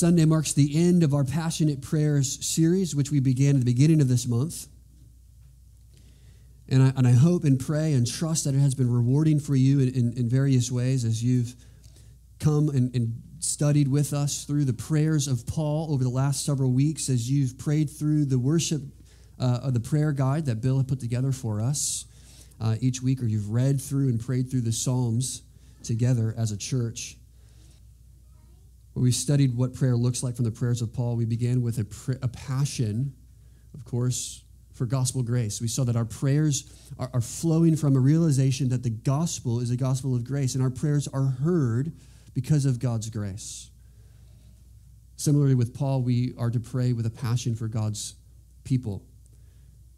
Sunday marks the end of our Passionate Prayers series, which we began at the beginning of this month. And I, and I hope and pray and trust that it has been rewarding for you in, in, in various ways as you've come and, and studied with us through the prayers of Paul over the last several weeks, as you've prayed through the worship uh, the prayer guide that Bill had put together for us uh, each week, or you've read through and prayed through the Psalms together as a church where we studied what prayer looks like from the prayers of Paul, we began with a, pr- a passion, of course, for gospel grace. We saw that our prayers are, are flowing from a realization that the gospel is a gospel of grace, and our prayers are heard because of God's grace. Similarly, with Paul, we are to pray with a passion for God's people,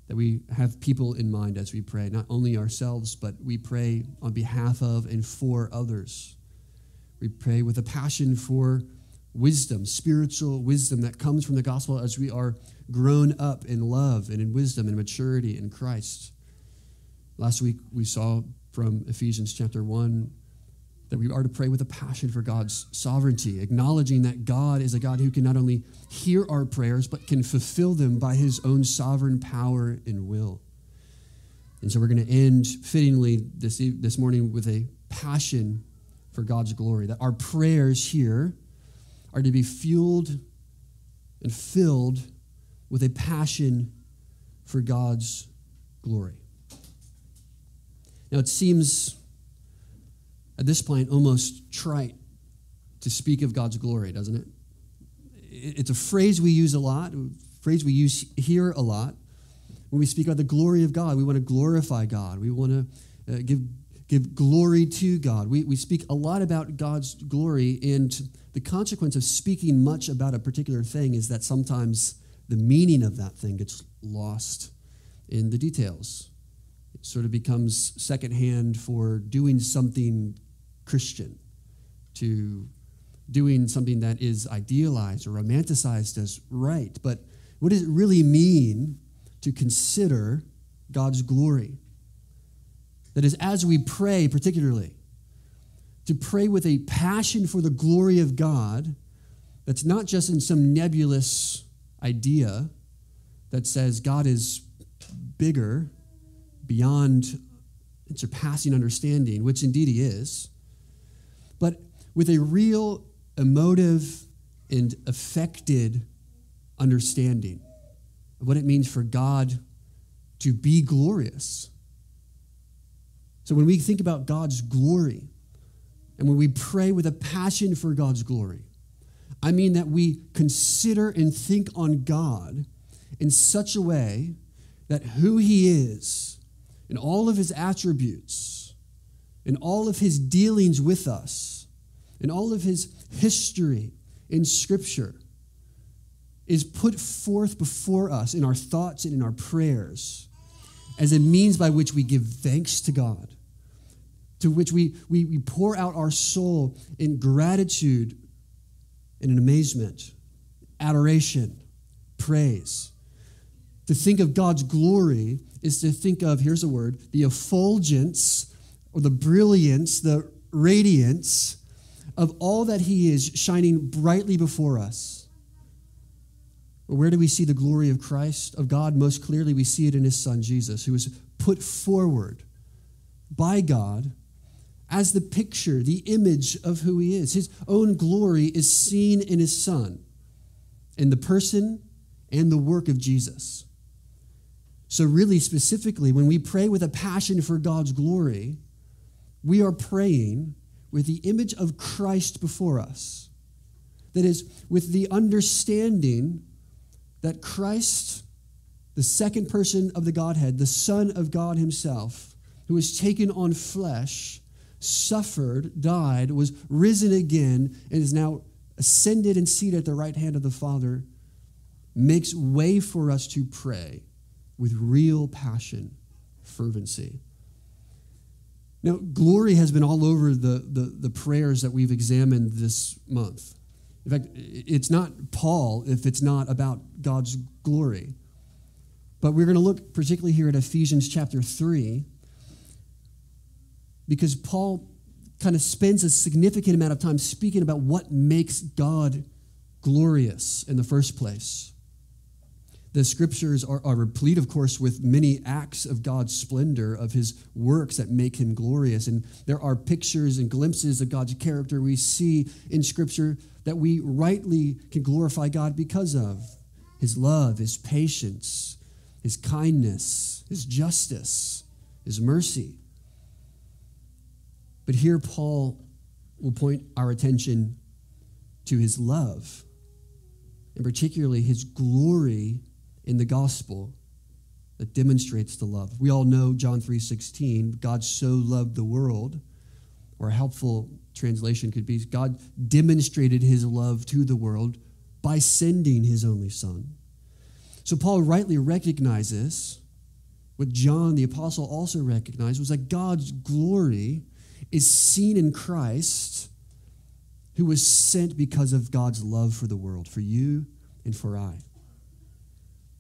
that we have people in mind as we pray, not only ourselves, but we pray on behalf of and for others. We pray with a passion for wisdom, spiritual wisdom that comes from the gospel as we are grown up in love and in wisdom and maturity in Christ. Last week we saw from Ephesians chapter 1 that we are to pray with a passion for God's sovereignty, acknowledging that God is a God who can not only hear our prayers, but can fulfill them by his own sovereign power and will. And so we're going to end fittingly this, this morning with a passion for God's glory. That our prayers here are to be fueled and filled with a passion for God's glory. Now, it seems at this point almost trite to speak of God's glory, doesn't it? It's a phrase we use a lot, a phrase we use here a lot. When we speak about the glory of God, we want to glorify God. We want to uh, give give glory to God. We, we speak a lot about God's glory, and the consequence of speaking much about a particular thing is that sometimes the meaning of that thing gets lost in the details. It sort of becomes secondhand for doing something Christian, to doing something that is idealized or romanticized as right. But what does it really mean to consider God's glory? That is, as we pray, particularly, to pray with a passion for the glory of God that's not just in some nebulous idea that says God is bigger, beyond and surpassing understanding, which indeed He is, but with a real emotive and affected understanding of what it means for God to be glorious so when we think about God's glory, and when we pray with a passion for God's glory, I mean that we consider and think on God in such a way that who He is, and all of His attributes, and all of His dealings with us, and all of His history in Scripture is put forth before us in our thoughts and in our prayers as a means by which we give thanks to God, to which we, we, we pour out our soul in gratitude and in amazement, adoration, praise. To think of God's glory is to think of, here's a word, the effulgence or the brilliance, the radiance of all that He is shining brightly before us. Where do we see the glory of Christ, of God? Most clearly, we see it in his son Jesus, who was put forward by God as the picture, the image of who he is. His own glory is seen in his son, in the person and the work of Jesus. So, really, specifically, when we pray with a passion for God's glory, we are praying with the image of Christ before us. That is, with the understanding that Christ, the second person of the Godhead, the Son of God Himself, who was taken on flesh, suffered, died, was risen again, and is now ascended and seated at the right hand of the Father, makes way for us to pray with real passion, fervency. Now, glory has been all over the, the, the prayers that we've examined this month. In fact, it's not Paul if it's not about God's glory. But we're going to look particularly here at Ephesians chapter 3 because Paul kind of spends a significant amount of time speaking about what makes God glorious in the first place. The scriptures are, are, replete, of course, with many acts of God's splendor, of his works that make him glorious. And there are pictures and glimpses of God's character we see in scripture that we rightly can glorify God because of his love, his patience, his kindness, his justice, his mercy. But here, Paul will point our attention to his love, and particularly his glory in the gospel that demonstrates the love. We all know John 3:16, God so loved the world, or a helpful translation could be God demonstrated his love to the world by sending his only son. So Paul rightly recognizes what John the apostle also recognized was that God's glory is seen in Christ who was sent because of God's love for the world, for you and for I.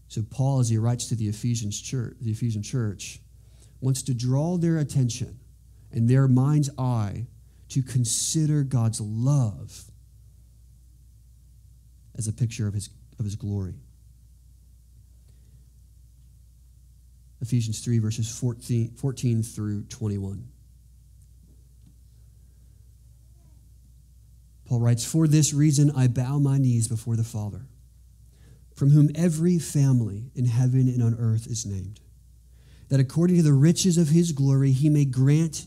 So Paul, as he writes to the Ephesians church, the Ephesian church, wants to draw their attention and their mind's eye to consider God's love as a picture of his, of his glory. Ephesians 3, verses 14, 14 through 21. Paul writes, For this reason I bow my knees before the Father from whom every family in heaven and on earth is named, that according to the riches of his glory he may grant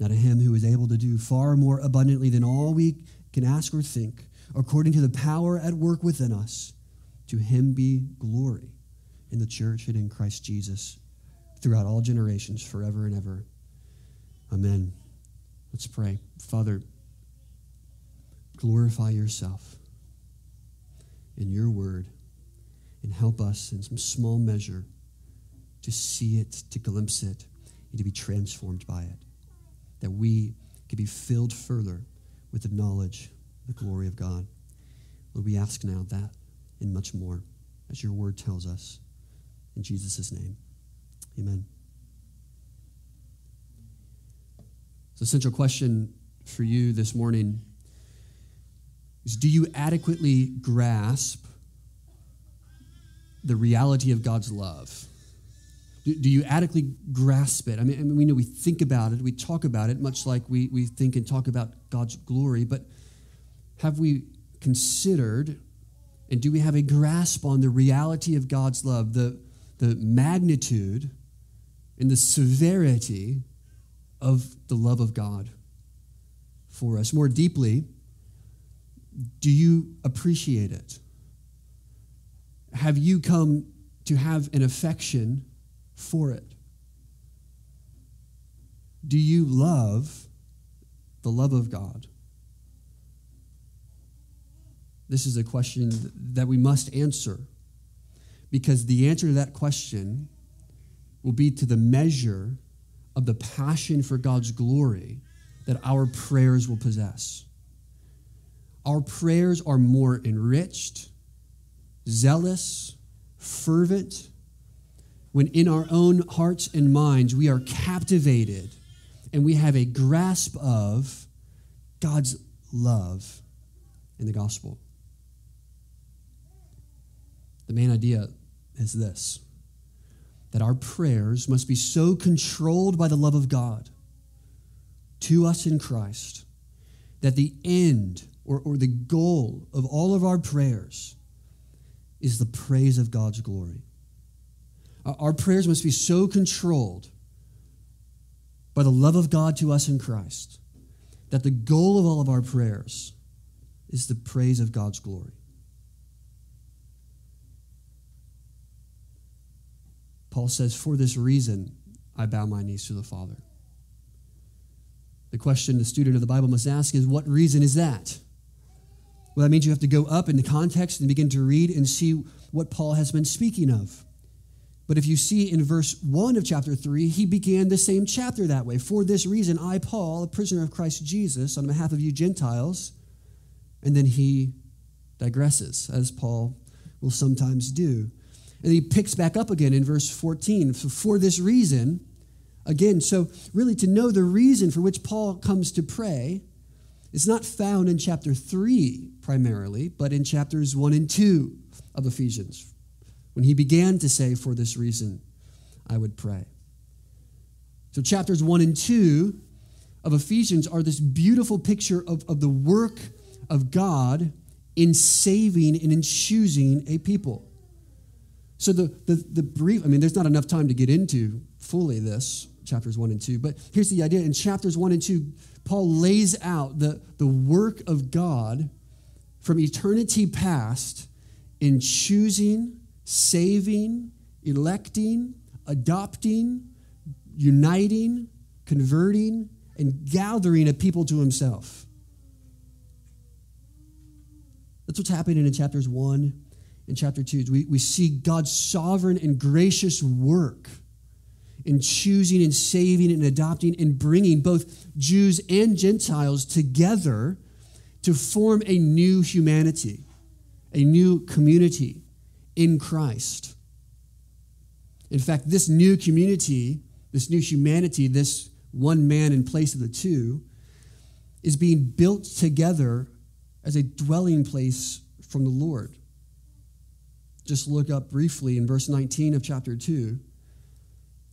Now, to him who is able to do far more abundantly than all we can ask or think, according to the power at work within us, to him be glory in the church and in Christ Jesus throughout all generations, forever and ever. Amen. Let's pray. Father, glorify yourself in your word and help us in some small measure to see it, to glimpse it, and to be transformed by it. That we can be filled further with the knowledge, the glory of God. Lord, we ask now that and much more, as your word tells us. In Jesus' name, amen. So, central question for you this morning is do you adequately grasp the reality of God's love? Do, you adequately grasp it? I mean, I mean, we know we think about it, we talk about it, much like we, we think and talk about God's glory, but have we considered and do we have a grasp on the reality of God's love, the, the magnitude and the severity of the love of God for us? More deeply, do you appreciate it? Have you come to have an affection for it? Do you love the love of God? This is a question that we must answer because the answer to that question will be to the measure of the passion for God's glory that our prayers will possess our prayers are more enriched, zealous, fervent, when in our own hearts and minds we are captivated and we have a grasp of God's love in the gospel. The main idea is this that our prayers must be so controlled by the love of God to us in Christ that the end or, or the goal of all of our prayers is the praise of God's glory. Our prayers must be so controlled by the love of God to us in Christ that the goal of all of our prayers is the praise of God's glory. Paul says, For this reason, I bow my knees to the Father. The question the student of the Bible must ask is, What reason is that? Well, that means you have to go up in the context and begin to read and see what Paul has been speaking of. But if you see in verse 1 of chapter 3, he began the same chapter that way. For this reason, I, Paul, a prisoner of Christ Jesus, on behalf of you Gentiles, and then he digresses, as Paul will sometimes do. And he picks back up again in verse 14. For this reason, again, so really to know the reason for which Paul comes to pray is not found in chapter 3 primarily, but in chapters 1 and 2 of Ephesians, when he began to say, For this reason, I would pray. So, chapters 1 and 2 of Ephesians are this beautiful picture of, of the work of God in saving and in choosing a people. So, the, the, the brief, I mean, there's not enough time to get into fully this, chapters 1 and 2, but here's the idea. In chapters 1 and 2, Paul lays out the, the work of God from eternity past in choosing, saving, electing, adopting, uniting, converting, and gathering a people to himself. That's what's happening in chapters 1 and chapter 2. We, we see God's sovereign and gracious work in choosing and saving and adopting and bringing both Jews and Gentiles together to form a new humanity, a new community in Christ. In fact, this new community, this new humanity, this one man in place of the two, is being built together as a dwelling place from the Lord. Just look up briefly in verse 19 of chapter 2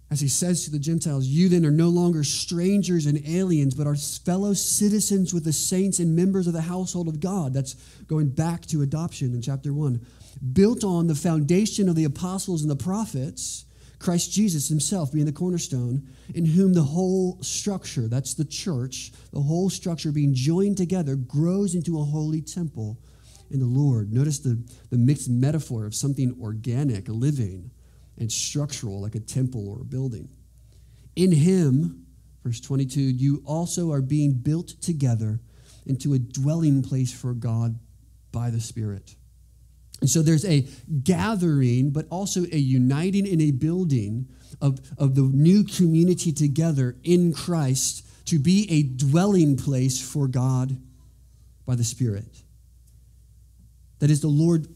as he says to the Gentiles, You then are no longer strangers and aliens, but are fellow citizens with the saints and members of the household of God. That's going back to adoption in chapter 1. Built on the foundation of the apostles and the prophets, Christ Jesus himself being the cornerstone, in whom the whole structure, that's the church, the whole structure being joined together, grows into a holy temple in the Lord. Notice the, the mixed metaphor of something organic, living and structural, like a temple or a building. In him, verse 22, you also are being built together into a dwelling place for God by the Spirit. And so there's a gathering, but also a uniting in a building of, of the new community together in Christ to be a dwelling place for God by the Spirit. That is, the Lord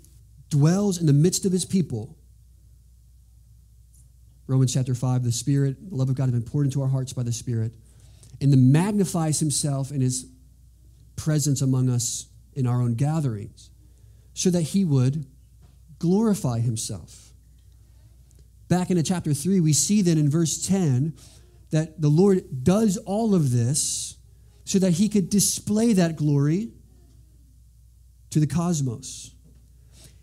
dwells in the midst of his people. Romans chapter 5, the Spirit, the love of God has been poured into our hearts by the Spirit, and then magnifies himself in his presence among us in our own gatherings, so that he would glorify himself. Back into chapter 3, we see then in verse 10 that the Lord does all of this so that he could display that glory to the cosmos.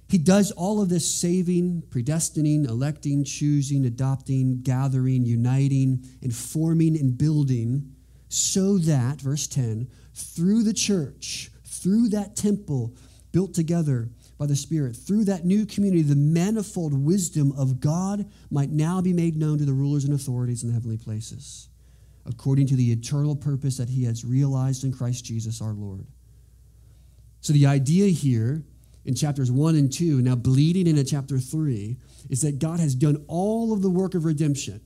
He does all of this saving, predestining, electing, choosing, adopting, gathering, uniting, informing, and building so that, verse 10, through the church, through that temple built together by the Spirit, through that new community, the manifold wisdom of God might now be made known to the rulers and authorities in the heavenly places, according to the eternal purpose that He has realized in Christ Jesus our Lord. So the idea here in chapters 1 and 2, now bleeding into chapter 3, is that God has done all of the work of redemption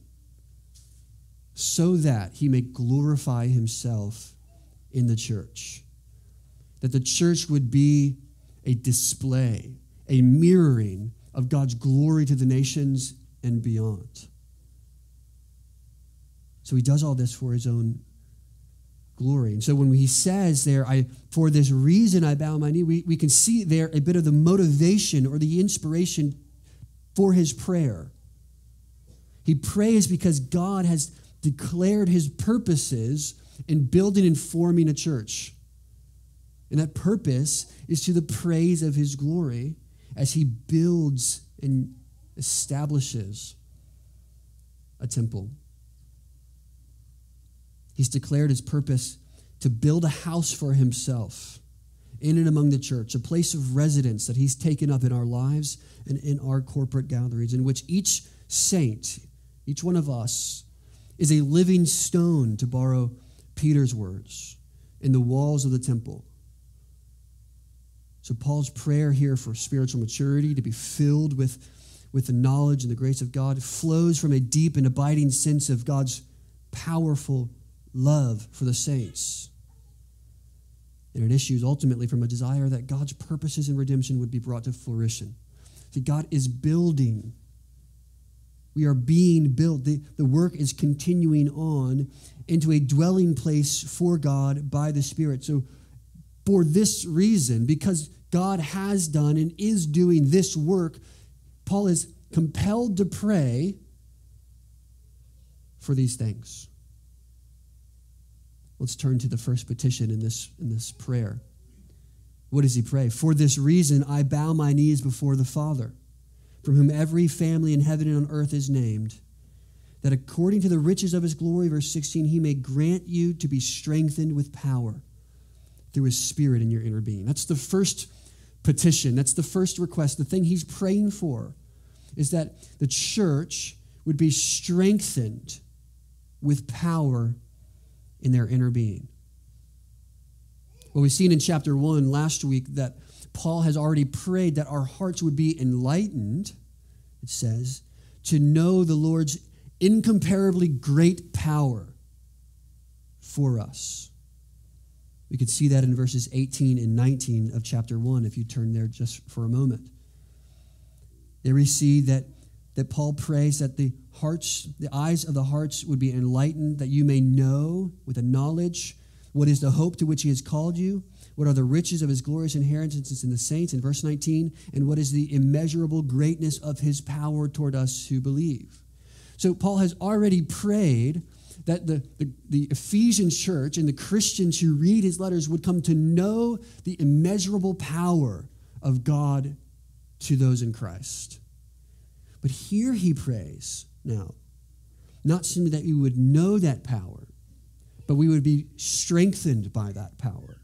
so that he may glorify himself in the church. That the church would be a display, a mirroring of God's glory to the nations and beyond. So he does all this for his own glory. And so when he says there, I for this reason I bow my knee, we, we can see there a bit of the motivation or the inspiration for his prayer. He prays because God has declared his purposes in building and forming a church. And that purpose is to the praise of his glory as he builds and establishes a temple. He's declared his purpose to build a house for himself in and among the church, a place of residence that he's taken up in our lives and in our corporate gatherings, in which each saint, each one of us, is a living stone, to borrow Peter's words, in the walls of the temple. So, Paul's prayer here for spiritual maturity, to be filled with, with the knowledge and the grace of God, flows from a deep and abiding sense of God's powerful love for the saints. And it issues ultimately from a desire that God's purposes in redemption would be brought to fruition. See, God is building. We are being built. The, the work is continuing on into a dwelling place for God by the Spirit. So, for this reason, because God has done and is doing this work, Paul is compelled to pray for these things. Let's turn to the first petition in this, in this prayer. What does he pray? For this reason, I bow my knees before the Father, from whom every family in heaven and on earth is named, that according to the riches of his glory, verse 16, he may grant you to be strengthened with power through his spirit in your inner being. That's the first petition. That's the first request. The thing he's praying for is that the church would be strengthened with power in their inner being. Well, we've seen in chapter 1 last week that Paul has already prayed that our hearts would be enlightened, it says, to know the Lord's incomparably great power for us. We could see that in verses 18 and 19 of chapter 1 if you turn there just for a moment. There we see that, that Paul prays that the hearts, the eyes of the hearts would be enlightened, that you may know with a knowledge what is the hope to which he has called you, what are the riches of his glorious inheritance in the saints, in verse 19, and what is the immeasurable greatness of his power toward us who believe. So Paul has already prayed that the, the, the, Ephesian church and the Christians who read his letters would come to know the immeasurable power of God to those in Christ. But here he prays now. Not simply that we would know that power, but we would be strengthened by that power.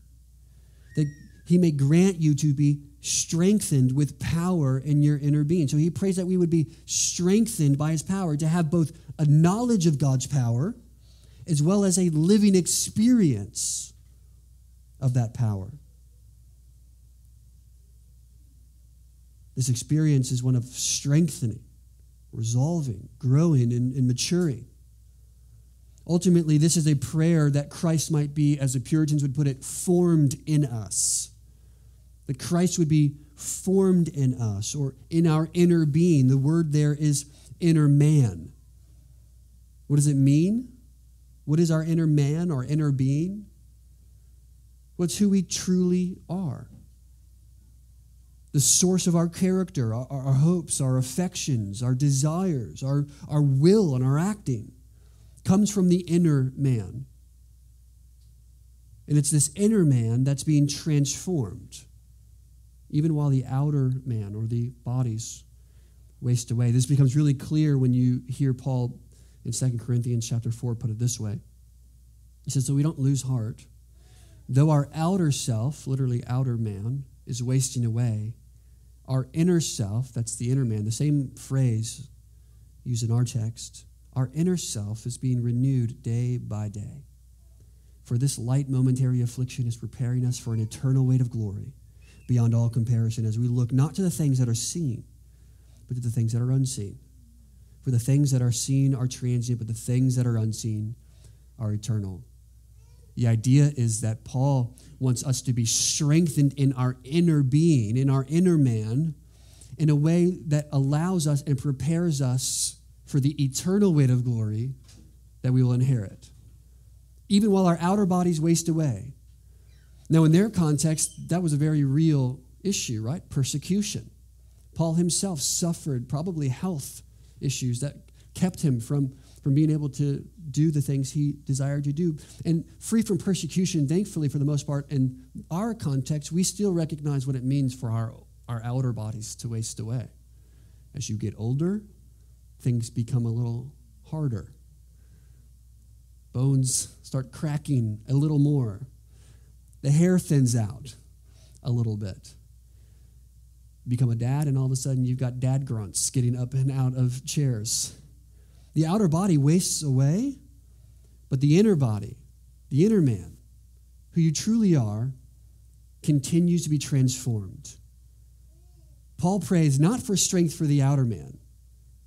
That he may grant you to be strengthened with power in your inner being. So he prays that we would be strengthened by his power, to have both a knowledge of God's power as well as a living experience of that power. This experience is one of strengthening resolving, growing, and, and maturing. Ultimately, this is a prayer that Christ might be, as the Puritans would put it, formed in us. That Christ would be formed in us or in our inner being. The word there is inner man. What does it mean? What is our inner man, our inner being? What's who we truly are the source of our character, our, our, hopes, our affections, our desires, our, our will, and our acting comes from the inner man. And it's this inner man that's being transformed, even while the outer man or the bodies waste away. This becomes really clear when you hear Paul in 2 Corinthians chapter 4 put it this way. He says, So we don't lose heart. Though our outer self, literally outer man, is wasting away, our inner self, that's the inner man, the same phrase used in our text, our inner self is being renewed day by day. For this light momentary affliction is preparing us for an eternal weight of glory beyond all comparison as we look not to the things that are seen, but to the things that are unseen. For the things that are seen are transient, but the things that are unseen are eternal. The idea is that Paul wants us to be strengthened in our inner being, in our inner man, in a way that allows us and prepares us for the eternal weight of glory that we will inherit, even while our outer bodies waste away. Now, in their context, that was a very real issue, right? Persecution. Paul himself suffered probably health issues that kept him from from being able to do the things he desired to do. And free from persecution, thankfully, for the most part, in our context, we still recognize what it means for our, our outer bodies to waste away. As you get older, things become a little harder. Bones start cracking a little more. The hair thins out a little bit. Become a dad, and all of a sudden you've got dad grunts getting up and out of chairs the outer body wastes away, but the inner body, the inner man, who you truly are, continues to be transformed. Paul prays not for strength for the outer man,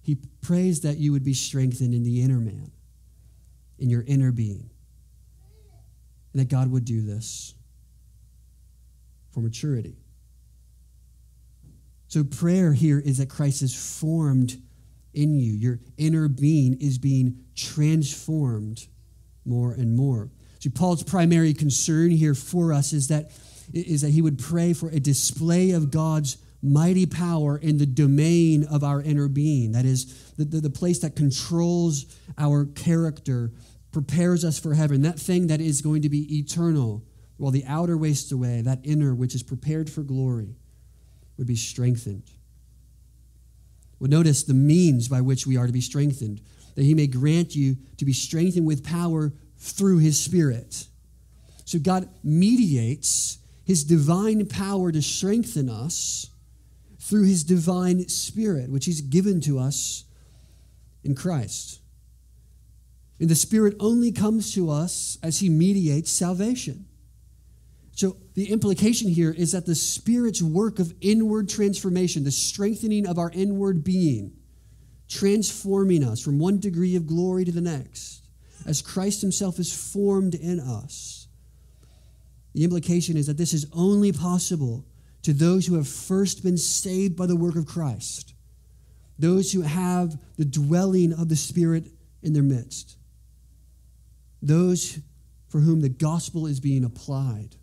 he prays that you would be strengthened in the inner man, in your inner being. And that God would do this for maturity. So, prayer here is that Christ is formed in you. Your inner being is being transformed more and more. So, Paul's primary concern here for us is that, is that he would pray for a display of God's mighty power in the domain of our inner being. That is, the, the, the, place that controls our character, prepares us for heaven, that thing that is going to be eternal. While the outer wastes away, that inner, which is prepared for glory, would be strengthened. Well, notice the means by which we are to be strengthened, that he may grant you to be strengthened with power through his Spirit. So God mediates his divine power to strengthen us through his divine spirit, which he's given to us in Christ. And the Spirit only comes to us as he mediates salvation. So the implication here is that the Spirit's work of inward transformation, the strengthening of our inward being, transforming us from one degree of glory to the next, as Christ himself is formed in us. The implication is that this is only possible to those who have first been saved by the work of Christ, those who have the dwelling of the Spirit in their midst, those for whom the gospel is being applied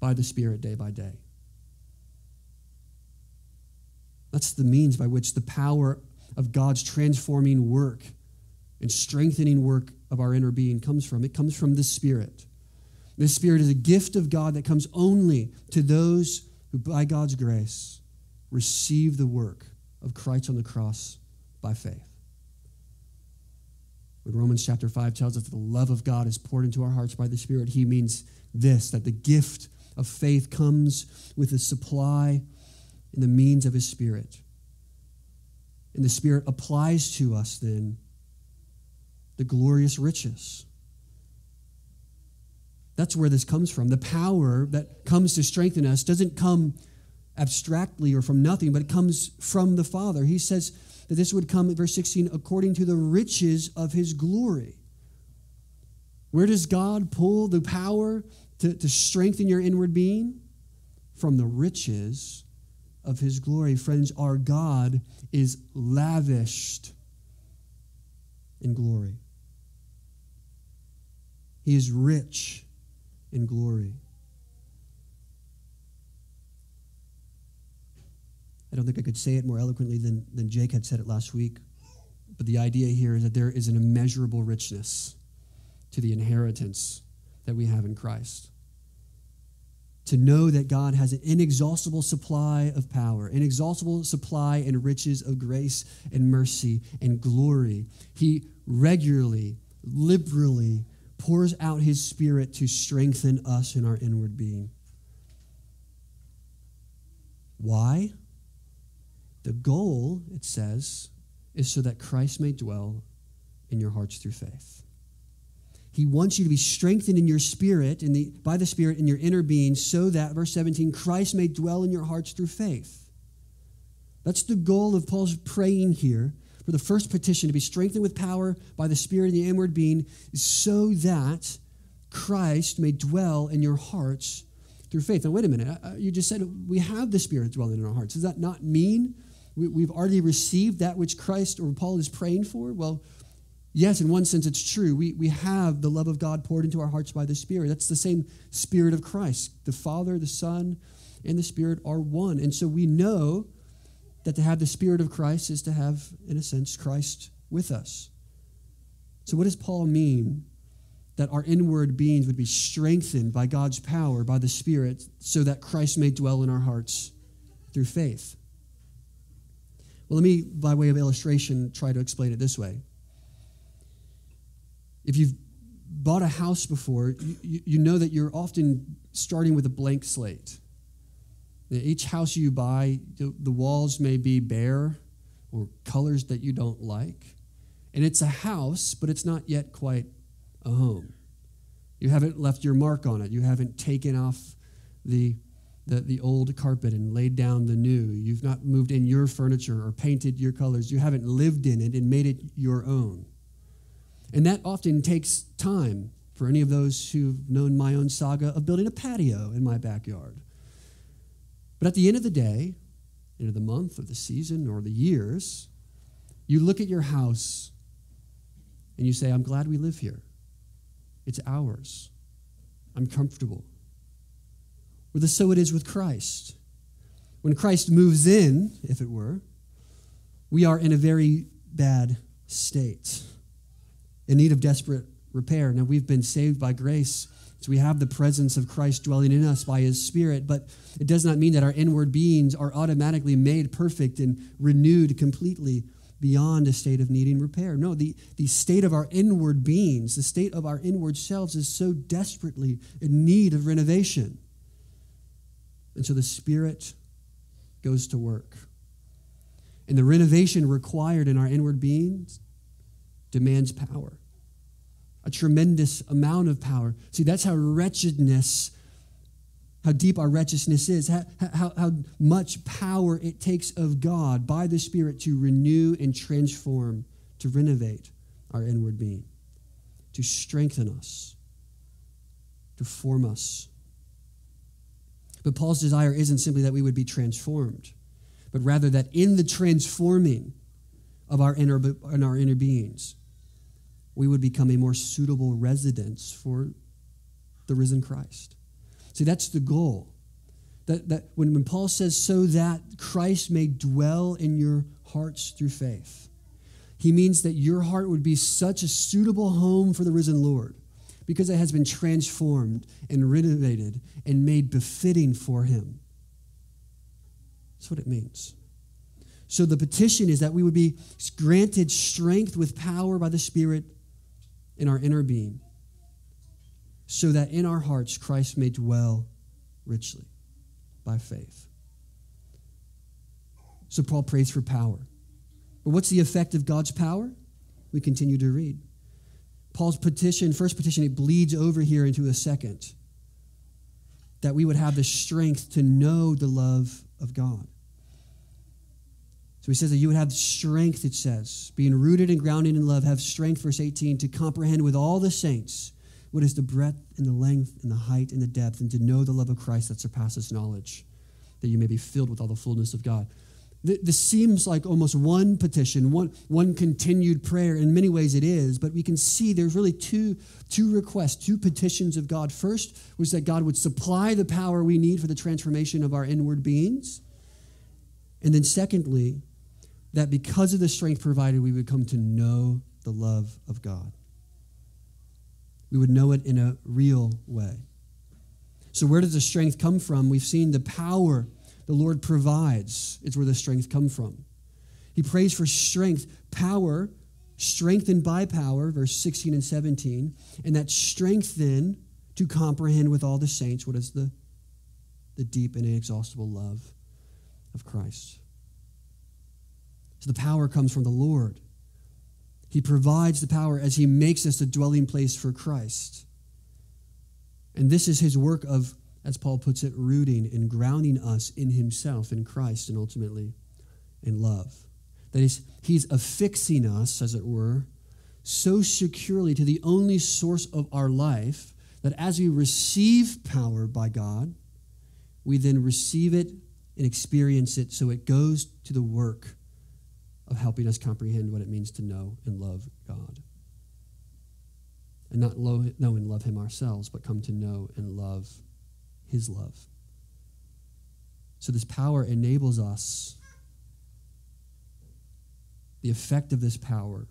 by the Spirit day by day. That's the means by which the power of God's transforming work and strengthening work of our inner being comes from. It comes from the Spirit. The Spirit is a gift of God that comes only to those who, by God's grace, receive the work of Christ on the cross by faith. When Romans chapter 5 tells us that the love of God is poured into our hearts by the Spirit, he means this that the gift of faith comes with the supply and the means of his Spirit. And the Spirit applies to us then the glorious riches that's where this comes from. The power that comes to strengthen us doesn't come abstractly or from nothing, but it comes from the Father. He says that this would come, verse 16, according to the riches of his glory. Where does God pull the power to, to strengthen your inward being? From the riches of his glory. Friends, our God is lavished in glory. He is rich in glory. I don't think I could say it more eloquently than, than Jake had said it last week. But the idea here is that there is an immeasurable richness to the inheritance that we have in Christ. To know that God has an inexhaustible supply of power, inexhaustible supply and riches of grace and mercy and glory. He regularly, liberally pours out his spirit to strengthen us in our inward being. Why? The goal, it says, is so that Christ may dwell in your hearts through faith. He wants you to be strengthened in your spirit, in the, by the Spirit, in your inner being, so that, verse 17, Christ may dwell in your hearts through faith. That's the goal of Paul's praying here for the first petition to be strengthened with power by the Spirit in the inward being, so that Christ may dwell in your hearts through faith. Now, wait a minute. Uh, uh, you just said we have the Spirit dwelling in our hearts. Does that not mean we've already received that which Christ or Paul is praying for? Well, yes, in one sense, it's true. We, we have the love of God poured into our hearts by the Spirit. That's the same Spirit of Christ. The Father, the Son, and the Spirit are one. And so we know that to have the Spirit of Christ is to have, in a sense, Christ with us. So, what does Paul mean that our inward beings would be strengthened by God's power, by the Spirit, so that Christ may dwell in our hearts through faith? Well, let me, by way of illustration, try to explain it this way. If you've bought a house before, you, you know that you're often starting with a blank slate. Each house you buy, the walls may be bare or colors that you don't like. And it's a house, but it's not yet quite a home. You haven't left your mark on it. You haven't taken off the the, the old carpet and laid down the new. You've not moved in your furniture or painted your colors. You haven't lived in it and made it your own. And that often takes time for any of those who've known my own saga of building a patio in my backyard. But at the end of the day, end of the month or the season or the years, you look at your house and you say, I'm glad we live here. It's ours. I'm comfortable. Well, the so it is with Christ. When Christ moves in, if it were, we are in a very bad state, in need of desperate repair. Now, we've been saved by grace, so we have the presence of Christ dwelling in us by his Spirit, but it does not mean that our inward beings are automatically made perfect and renewed completely beyond a state of needing repair. No, the, the state of our inward beings, the state of our inward selves is so desperately in need of renovation. And so the Spirit goes to work. And the renovation required in our inward beings demands power, a tremendous amount of power. See, that's how wretchedness how deep our wretchedness is, how, how, how much power it takes of God by the Spirit to renew and transform, to renovate our inward being, to strengthen us, to form us. But Paul's desire isn't simply that we would be transformed, but rather that in the transforming of our inner, in our inner beings, we would become a more suitable residence for the risen Christ. See, that's the goal. That, that when, when Paul says, so that Christ may dwell in your hearts through faith, he means that your heart would be such a suitable home for the risen Lord because it has been transformed and renovated and made befitting for him. That's what it means. So the petition is that we would be granted strength with power by the Spirit in our inner being so that in our hearts Christ may dwell richly by faith. So Paul prays for power. But what's the effect of God's power? We continue to read. Paul's petition, first petition, it bleeds over here into a second. That we would have the strength to know the love of God. So he says that you would have strength, it says, being rooted and grounded in love, have strength, verse 18, to comprehend with all the saints what is the breadth and the length and the height and the depth, and to know the love of Christ that surpasses knowledge, that you may be filled with all the fullness of God. This seems like almost one petition, one, one continued prayer. In many ways, it is, but we can see there's really two, two requests, two petitions of God. First was that God would supply the power we need for the transformation of our inward beings. And then, secondly, that because of the strength provided, we would come to know the love of God we would know it in a real way. So, where does the strength come from? We've seen the power the Lord provides, it's where the strength comes from. He prays for strength, power, strengthened by power, verse 16 and 17, and that strength then to comprehend with all the saints what is the, the deep and inexhaustible love of Christ. So the power comes from the Lord. He provides the power as He makes us a dwelling place for Christ. And this is His work of, as Paul puts it, rooting and grounding us in Himself, in Christ, and ultimately in love. That is, He's affixing us, as it were, so securely to the only source of our life that as we receive power by God, we then receive it and experience it so it goes to the work of helping us comprehend what it means to know and love God. And not know and love Him ourselves, but come to know and love His love. So, this power enables us. The effect of this power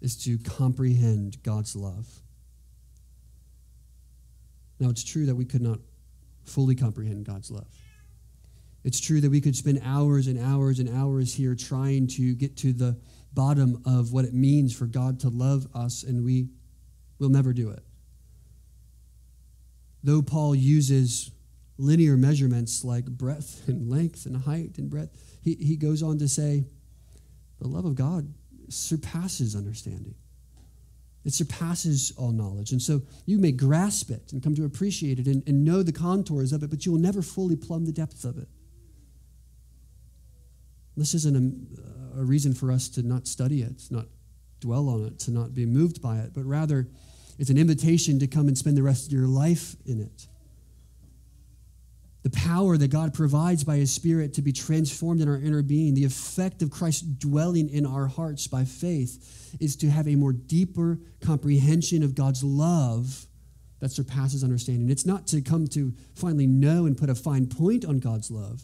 is to comprehend God's love. Now, it's true that we could not fully comprehend God's love. It's true that we could spend hours and hours and hours here trying to get to the bottom of what it means for God to love us, and we will never do it. Though Paul uses linear measurements like breadth and length and height and breadth, he, he goes on to say, the love of God surpasses understanding. It surpasses all knowledge. And so you may grasp it and come to appreciate it and, and know the contours of it, but you will never fully plumb the depths of it. This isn't a, a reason for us to not study it, not dwell on it, to not be moved by it, but rather it's an invitation to come and spend the rest of your life in it the power that God provides by His Spirit to be transformed in our inner being, the effect of Christ dwelling in our hearts by faith, is to have a more deeper comprehension of God's love that surpasses understanding. It's not to come to finally know and put a fine point on God's love,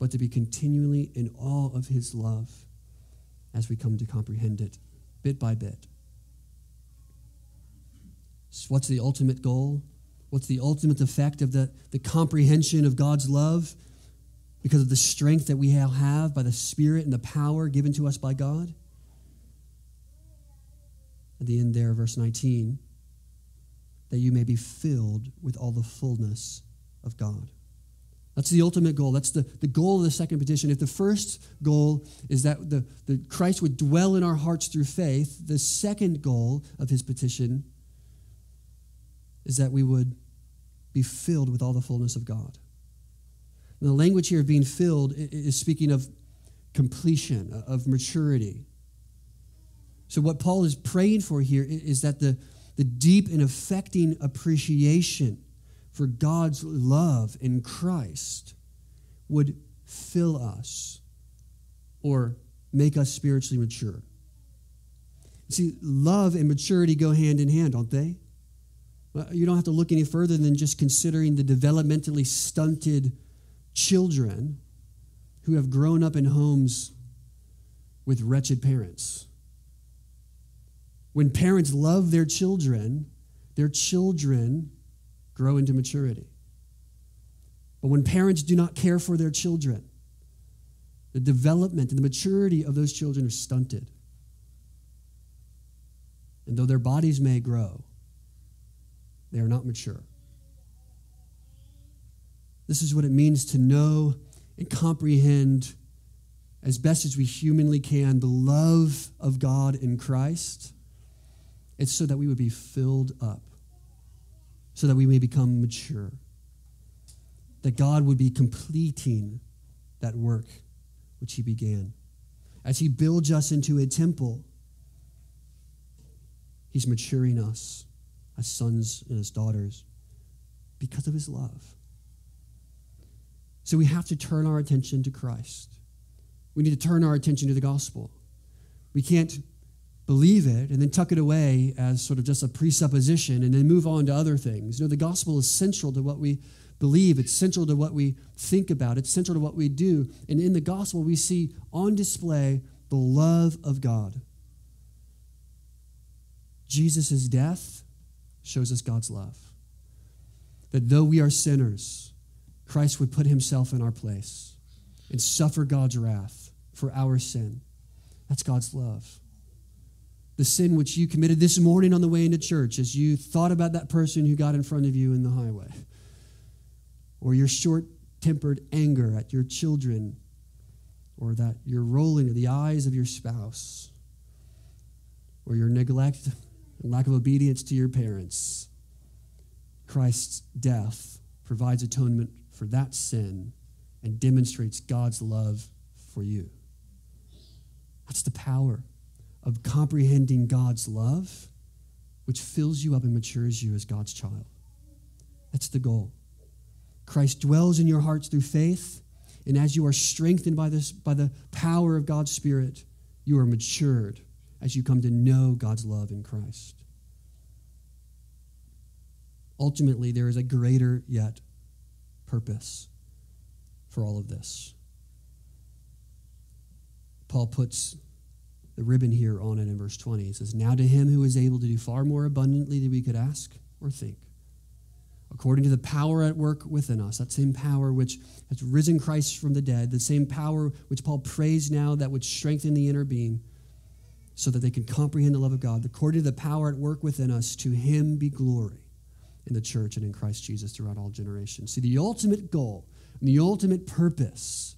but to be continually in awe of His love as we come to comprehend it bit by bit. So what's the ultimate goal? What's the ultimate effect of the, the comprehension of God's love because of the strength that we have by the Spirit and the power given to us by God? At the end there, verse 19, that you may be filled with all the fullness of God. That's the ultimate goal. That's the, the goal of the second petition. If the first goal is that the, the Christ would dwell in our hearts through faith, the second goal of his petition is that we would be filled with all the fullness of God. And the language here of being filled is speaking of completion, uh, of maturity. So, what Paul is praying for here is that the, the deep and affecting appreciation for God's love in Christ would fill us or make us spiritually mature. See, love and maturity go hand in hand, don't they? You don't have to look any further than just considering the developmentally stunted children who have grown up in homes with wretched parents. When parents love their children, their children grow into maturity. But when parents do not care for their children, the development and the maturity of those children are stunted. And though their bodies may grow, they are not mature. This is what it means to know and comprehend as best as we humanly can the love of God in Christ. It's so that we would be filled up, so that we may become mature, that God would be completing that work which He began. As He builds us into a temple, He's maturing us as sons and as daughters because of his love. So we have to turn our attention to Christ. We need to turn our attention to the gospel. We can't believe it and then tuck it away as sort of just a presupposition and then move on to other things. You know, the gospel is central to what we believe, it's central to what we think about, it's central to what we do. And in the gospel, we see on display the love of God. Jesus' death shows us God's love. That though we are sinners, Christ would put himself in our place and suffer God's wrath for our sin. That's God's love. The sin which you committed this morning on the way into church as you thought about that person who got in front of you in the highway, or your short tempered anger at your children, or that you're rolling at the eyes of your spouse, or your neglect and lack of obedience to your parents, Christ's death provides atonement for that sin and demonstrates God's love for you. That's the power of comprehending God's love, which fills you up and matures you as God's child. That's the goal. Christ dwells in your hearts through faith, and as you are strengthened by this by the power of God's Spirit, you are matured as you come to know God's love in Christ. Ultimately, there is a greater yet purpose for all of this. Paul puts the ribbon here on it in verse 20. He says, Now to him who is able to do far more abundantly than we could ask or think, according to the power at work within us, that same power which has risen Christ from the dead, the same power which Paul prays now that would strengthen the inner being so that they can comprehend the love of God. According to the power at work within us, to him be glory in the church and in Christ Jesus throughout all generations. See, the ultimate goal and the ultimate purpose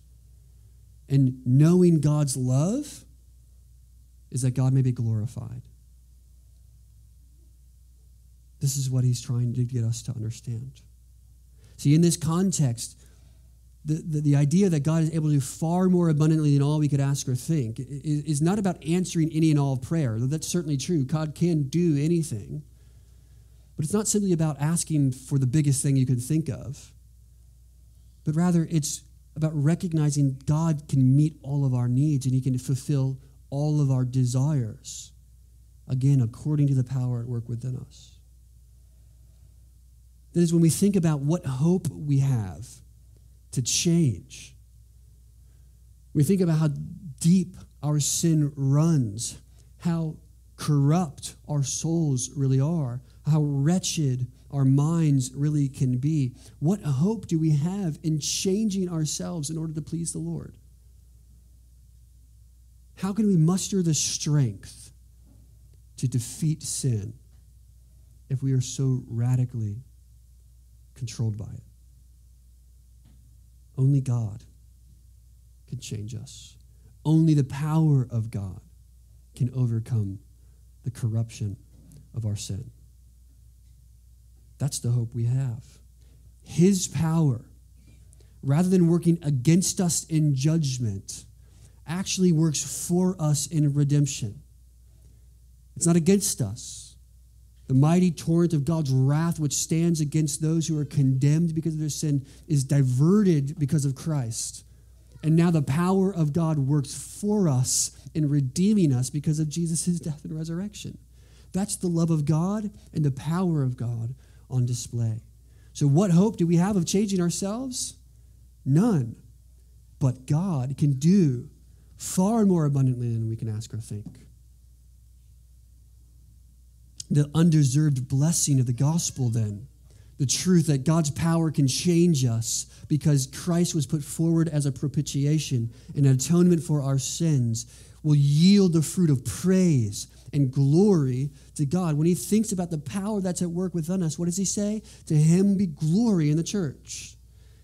in knowing God's love is that God may be glorified. This is what he's trying to get us to understand. See, in this context, the, the, the, idea that God is able to do far more abundantly than all we could ask or think is, is not about answering any and all prayer. That's certainly true. God can do anything. But it's not simply about asking for the biggest thing you can think of, but rather it's about recognizing God can meet all of our needs and He can fulfill all of our desires, again, according to the power at work within us. That is, when we think about what hope we have to change, we think about how deep our sin runs, how corrupt our souls really are, how wretched our minds really can be. What hope do we have in changing ourselves in order to please the Lord? How can we muster the strength to defeat sin if we are so radically controlled by it? Only God can change us. Only the power of God can overcome the corruption of our sin. That's the hope we have. His power, rather than working against us in judgment, actually works for us in redemption. It's not against us. The mighty torrent of God's wrath, which stands against those who are condemned because of their sin, is diverted because of Christ. And now the power of God works for us in redeeming us because of Jesus' death and resurrection. That's the love of God and the power of God on display. So, what hope do we have of changing ourselves? None. But God can do far more abundantly than we can ask or think. The undeserved blessing of the gospel, then, the truth that God's power can change us because Christ was put forward as a propitiation, and an atonement for our sins, will yield the fruit of praise and glory to God. When he thinks about the power that's at work within us, what does he say? To him be glory in the church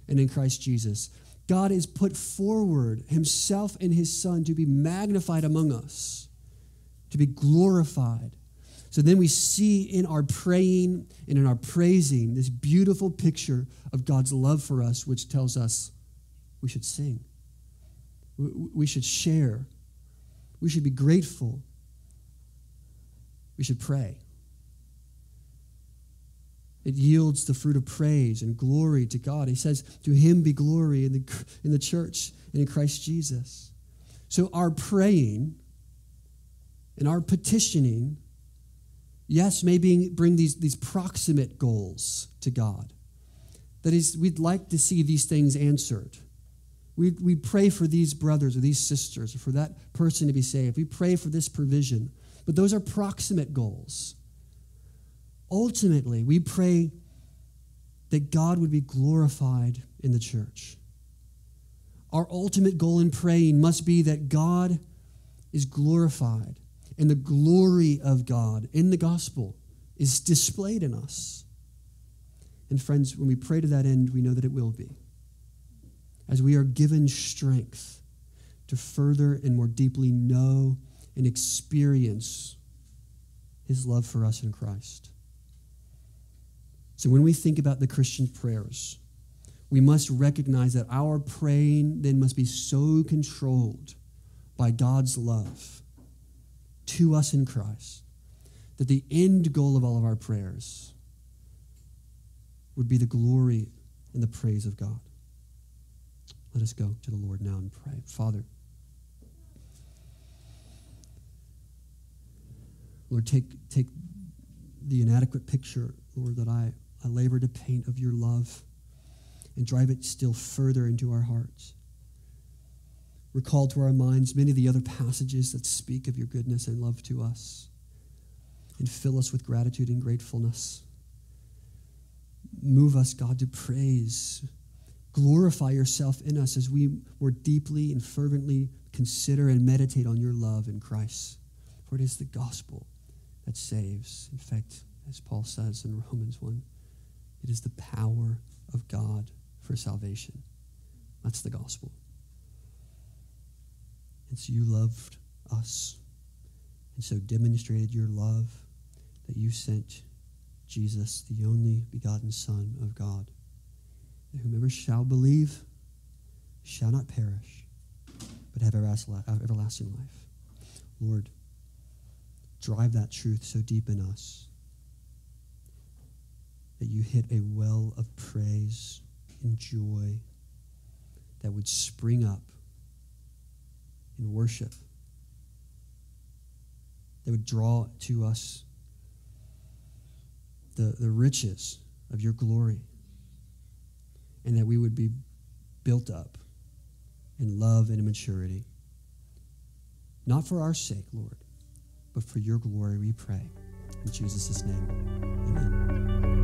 and in Christ Jesus. God is put forward himself and his son to be magnified among us, to be glorified. So then we see in our praying and in our praising this beautiful picture of God's love for us, which tells us we should sing, we should share, we should be grateful, we should pray. It yields the fruit of praise and glory to God. He says, To him be glory in the, in the church and in Christ Jesus. So our praying and our petitioning, yes, maybe bring these, these proximate goals to God. That is, we'd like to see these things answered. We, we pray for these brothers or these sisters or for that person to be saved. We pray for this provision. But those are proximate goals. Ultimately, we pray that God would be glorified in the church. Our ultimate goal in praying must be that God is glorified and the glory of God in the gospel is displayed in us. And friends, when we pray to that end, we know that it will be. As we are given strength to further and more deeply know and experience his love for us in Christ. So when we think about the Christian prayers, we must recognize that our praying then must be so controlled by God's love to us in Christ that the end goal of all of our prayers would be the glory and the praise of God. Let us go to the Lord now and pray. Father, Lord, take, take the inadequate picture, Lord, that I, I labor to paint of your love and drive it still further into our hearts. Recall to our minds many of the other passages that speak of your goodness and love to us and fill us with gratitude and gratefulness. Move us, God, to praise. Glorify yourself in us as we more deeply and fervently consider and meditate on your love in Christ. For it is the gospel that saves. In fact, as Paul says in Romans 1, it is the power of God for salvation. That's the gospel. And so you loved us and so demonstrated your love that you sent Jesus, the only begotten Son of God. And whomever shall believe shall not perish, but have everlasting life. Lord, drive that truth so deep in us that you hit a well of praise and joy that would spring up in worship, that would draw to us the, the riches of your glory, and that we would be built up in love and in maturity. Not for our sake, Lord, but for your glory, we pray. In Jesus' name, amen.